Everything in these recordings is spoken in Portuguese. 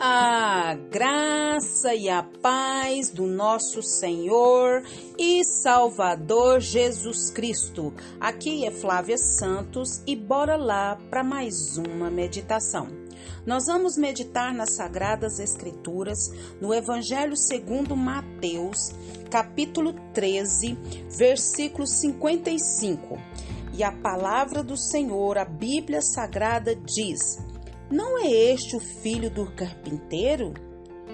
A graça e a paz do nosso Senhor e Salvador Jesus Cristo. Aqui é Flávia Santos e bora lá para mais uma meditação. Nós vamos meditar nas Sagradas Escrituras, no Evangelho segundo Mateus, capítulo 13, versículo 55. E a palavra do Senhor, a Bíblia Sagrada diz: não é este o filho do carpinteiro?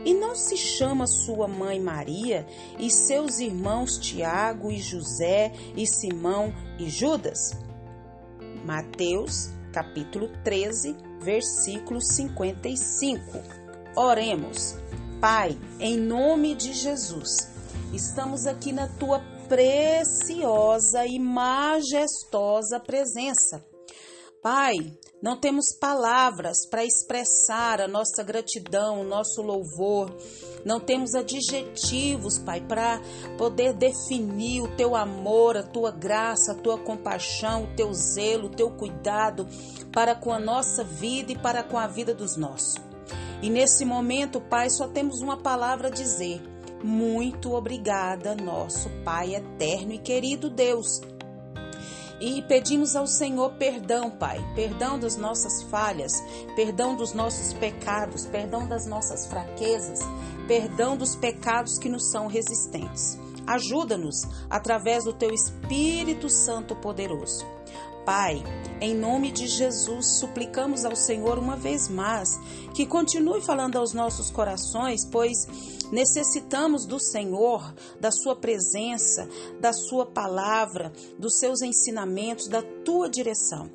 E não se chama sua mãe Maria e seus irmãos Tiago e José e Simão e Judas? Mateus, capítulo 13, versículo 55. Oremos. Pai, em nome de Jesus, estamos aqui na tua preciosa e majestosa presença Pai, não temos palavras para expressar a nossa gratidão, o nosso louvor. Não temos adjetivos, Pai, para poder definir o teu amor, a tua graça, a tua compaixão, o teu zelo, o teu cuidado para com a nossa vida e para com a vida dos nossos. E nesse momento, Pai, só temos uma palavra a dizer: muito obrigada, nosso Pai eterno e querido Deus e pedimos ao Senhor perdão, Pai, perdão das nossas falhas, perdão dos nossos pecados, perdão das nossas fraquezas, perdão dos pecados que nos são resistentes. Ajuda-nos através do teu Espírito Santo poderoso. Pai, em nome de Jesus, suplicamos ao Senhor uma vez mais que continue falando aos nossos corações, pois necessitamos do Senhor, da Sua presença, da Sua palavra, dos seus ensinamentos, da Tua direção.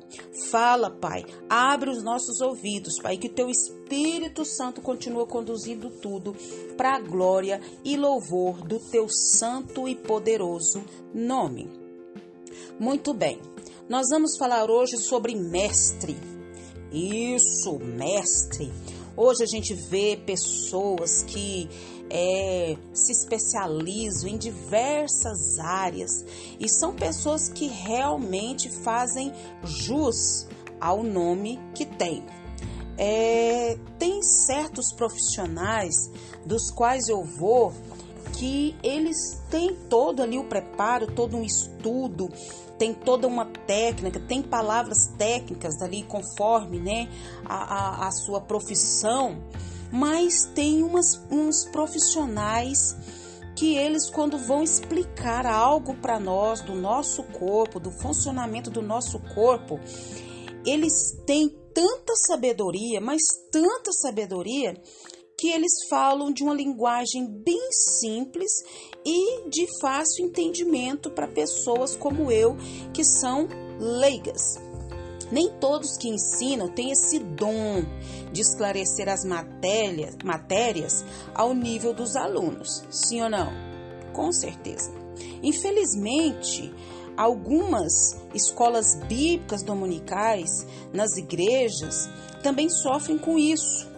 Fala, Pai, abre os nossos ouvidos, Pai, que o Teu Espírito Santo continue conduzindo tudo para a glória e louvor do Teu santo e poderoso nome. Muito bem. Nós vamos falar hoje sobre mestre. Isso, mestre. Hoje a gente vê pessoas que é, se especializam em diversas áreas e são pessoas que realmente fazem jus ao nome que tem. É, tem certos profissionais dos quais eu vou que eles têm todo ali o preparo, todo um estudo, tem toda uma técnica, tem palavras técnicas ali conforme né, a, a, a sua profissão, mas tem umas, uns profissionais que eles, quando vão explicar algo para nós do nosso corpo, do funcionamento do nosso corpo, eles têm tanta sabedoria, mas tanta sabedoria, que eles falam de uma linguagem bem simples e de fácil entendimento para pessoas como eu, que são leigas. Nem todos que ensinam têm esse dom de esclarecer as matérias, matérias ao nível dos alunos, sim ou não? Com certeza. Infelizmente, algumas escolas bíblicas dominicais nas igrejas também sofrem com isso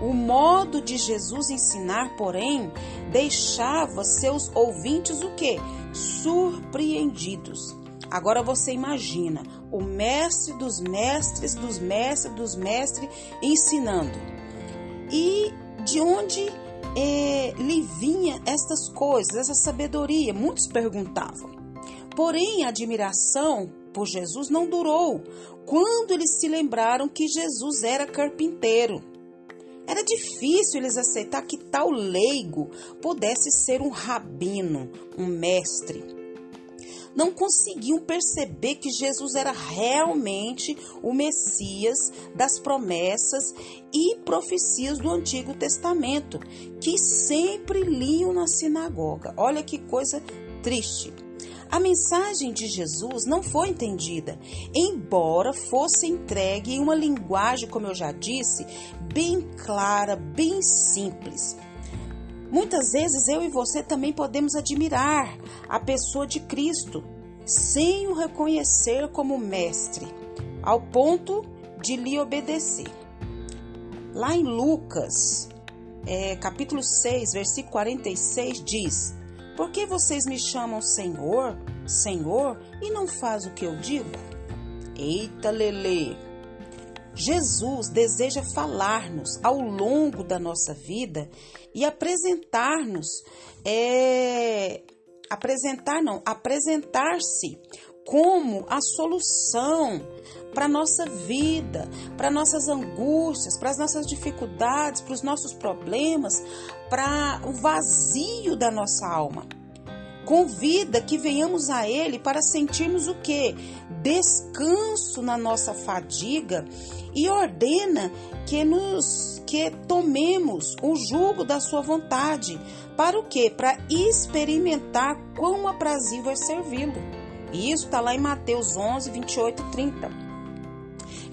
o modo de Jesus ensinar, porém, deixava seus ouvintes o que? Surpreendidos. Agora você imagina o mestre dos mestres, dos mestres, dos mestres ensinando. E de onde é, lhe vinha estas coisas, essa sabedoria? Muitos perguntavam. Porém, a admiração por Jesus não durou quando eles se lembraram que Jesus era carpinteiro. Era difícil eles aceitar que tal leigo pudesse ser um rabino, um mestre. Não conseguiam perceber que Jesus era realmente o Messias das promessas e profecias do Antigo Testamento, que sempre liam na sinagoga. Olha que coisa triste. A mensagem de Jesus não foi entendida, embora fosse entregue em uma linguagem, como eu já disse, bem clara, bem simples. Muitas vezes eu e você também podemos admirar a pessoa de Cristo sem o reconhecer como mestre, ao ponto de lhe obedecer. Lá em Lucas, é, capítulo 6, versículo 46, diz: por que vocês me chamam Senhor, Senhor e não faz o que eu digo? Eita, Lele! Jesus deseja falar-nos ao longo da nossa vida e apresentar-nos, é, apresentar não, apresentar-se como a solução para nossa vida, para nossas angústias, para as nossas dificuldades, para os nossos problemas, para o vazio da nossa alma. Convida que venhamos a Ele para sentirmos o que? Descanso na nossa fadiga e ordena que nos que tomemos o jugo da sua vontade. Para o quê? Para experimentar quão aprazível é servi-lo. E isso está lá em Mateus 11, 28 e 30.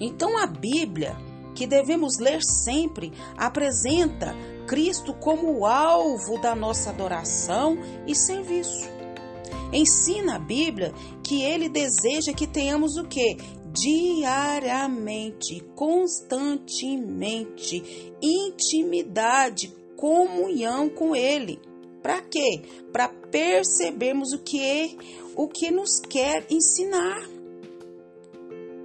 Então a Bíblia, que devemos ler sempre, apresenta Cristo como o alvo da nossa adoração e serviço. Ensina a Bíblia que ele deseja que tenhamos o que? Diariamente, constantemente, intimidade, comunhão com ele. Para quê? Para percebermos o que o que nos quer ensinar.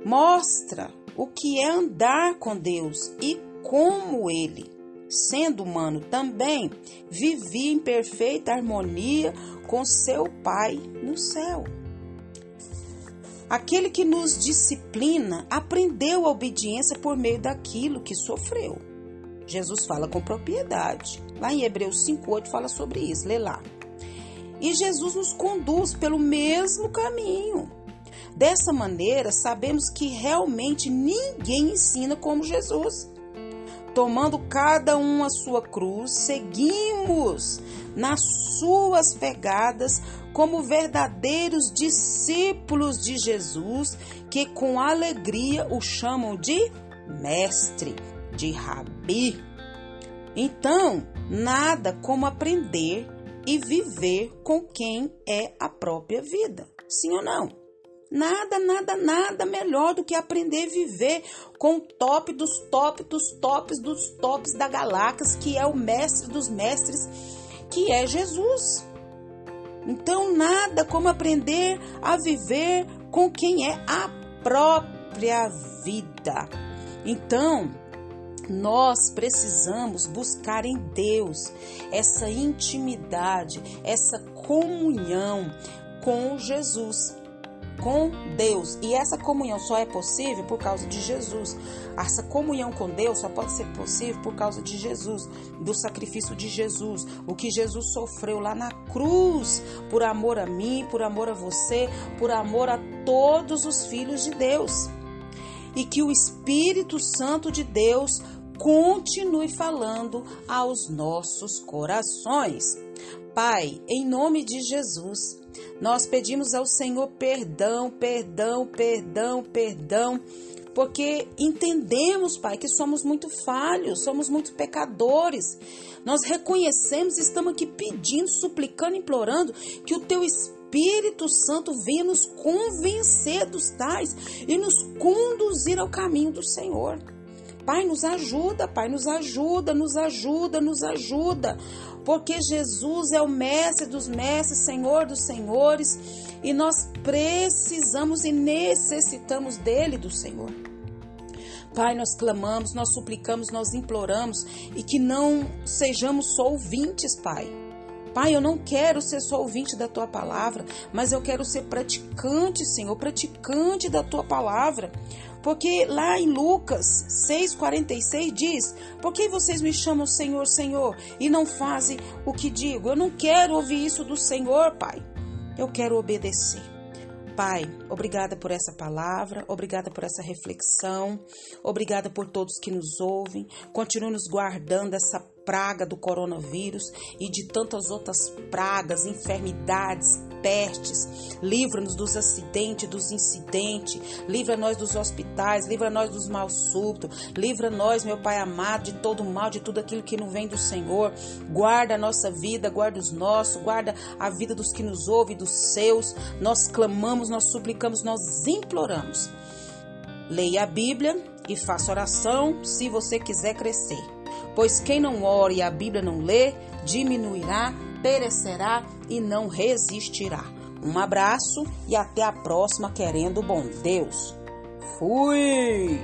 Mostra o que é andar com Deus e como ele, sendo humano também, vivia em perfeita harmonia com seu Pai no céu. Aquele que nos disciplina aprendeu a obediência por meio daquilo que sofreu. Jesus fala com propriedade. Lá em Hebreus 5,8 fala sobre isso, lê lá. E Jesus nos conduz pelo mesmo caminho. Dessa maneira, sabemos que realmente ninguém ensina como Jesus. Tomando cada um a sua cruz, seguimos nas suas pegadas como verdadeiros discípulos de Jesus, que com alegria o chamam de mestre, de rabi. Então, nada como aprender e viver com quem é a própria vida. Sim ou não? Nada, nada, nada melhor do que aprender a viver com o top dos top dos tops dos tops da galáxia, que é o mestre dos mestres, que é Jesus. Então, nada como aprender a viver com quem é a própria vida. Então, nós precisamos buscar em Deus essa intimidade, essa comunhão com Jesus com Deus. E essa comunhão só é possível por causa de Jesus. Essa comunhão com Deus só pode ser possível por causa de Jesus, do sacrifício de Jesus, o que Jesus sofreu lá na cruz, por amor a mim, por amor a você, por amor a todos os filhos de Deus. E que o Espírito Santo de Deus continue falando aos nossos corações. Pai, em nome de Jesus, nós pedimos ao Senhor perdão, perdão, perdão, perdão, porque entendemos, Pai, que somos muito falhos, somos muito pecadores. Nós reconhecemos, estamos aqui pedindo, suplicando, implorando que o Teu Espírito Santo venha nos convencer dos tais e nos conduzir ao caminho do Senhor. Pai, nos ajuda, Pai, nos ajuda, nos ajuda, nos ajuda porque Jesus é o mestre dos mestres, Senhor dos senhores, e nós precisamos e necessitamos dele, do Senhor. Pai, nós clamamos, nós suplicamos, nós imploramos e que não sejamos só ouvintes, Pai. Pai, eu não quero ser só ouvinte da tua palavra, mas eu quero ser praticante, Senhor, praticante da tua palavra. Porque lá em Lucas 6,46 diz: Por que vocês me chamam Senhor, Senhor e não fazem o que digo? Eu não quero ouvir isso do Senhor, Pai. Eu quero obedecer. Pai, obrigada por essa palavra, obrigada por essa reflexão, obrigada por todos que nos ouvem. Continue nos guardando essa praga do coronavírus e de tantas outras pragas, enfermidades, pestes. Livra-nos dos acidentes, dos incidentes. Livra-nós dos hospitais, livra-nós dos mal súbitos. Livra-nós, meu Pai amado, de todo mal, de tudo aquilo que não vem do Senhor. Guarda a nossa vida, guarda os nossos, guarda a vida dos que nos ouvem, dos seus. Nós clamamos, nós suplicamos, nós imploramos. Leia a Bíblia e faça oração se você quiser crescer. Pois quem não ore e a Bíblia não lê, diminuirá, perecerá e não resistirá. Um abraço e até a próxima, querendo bom Deus. Fui!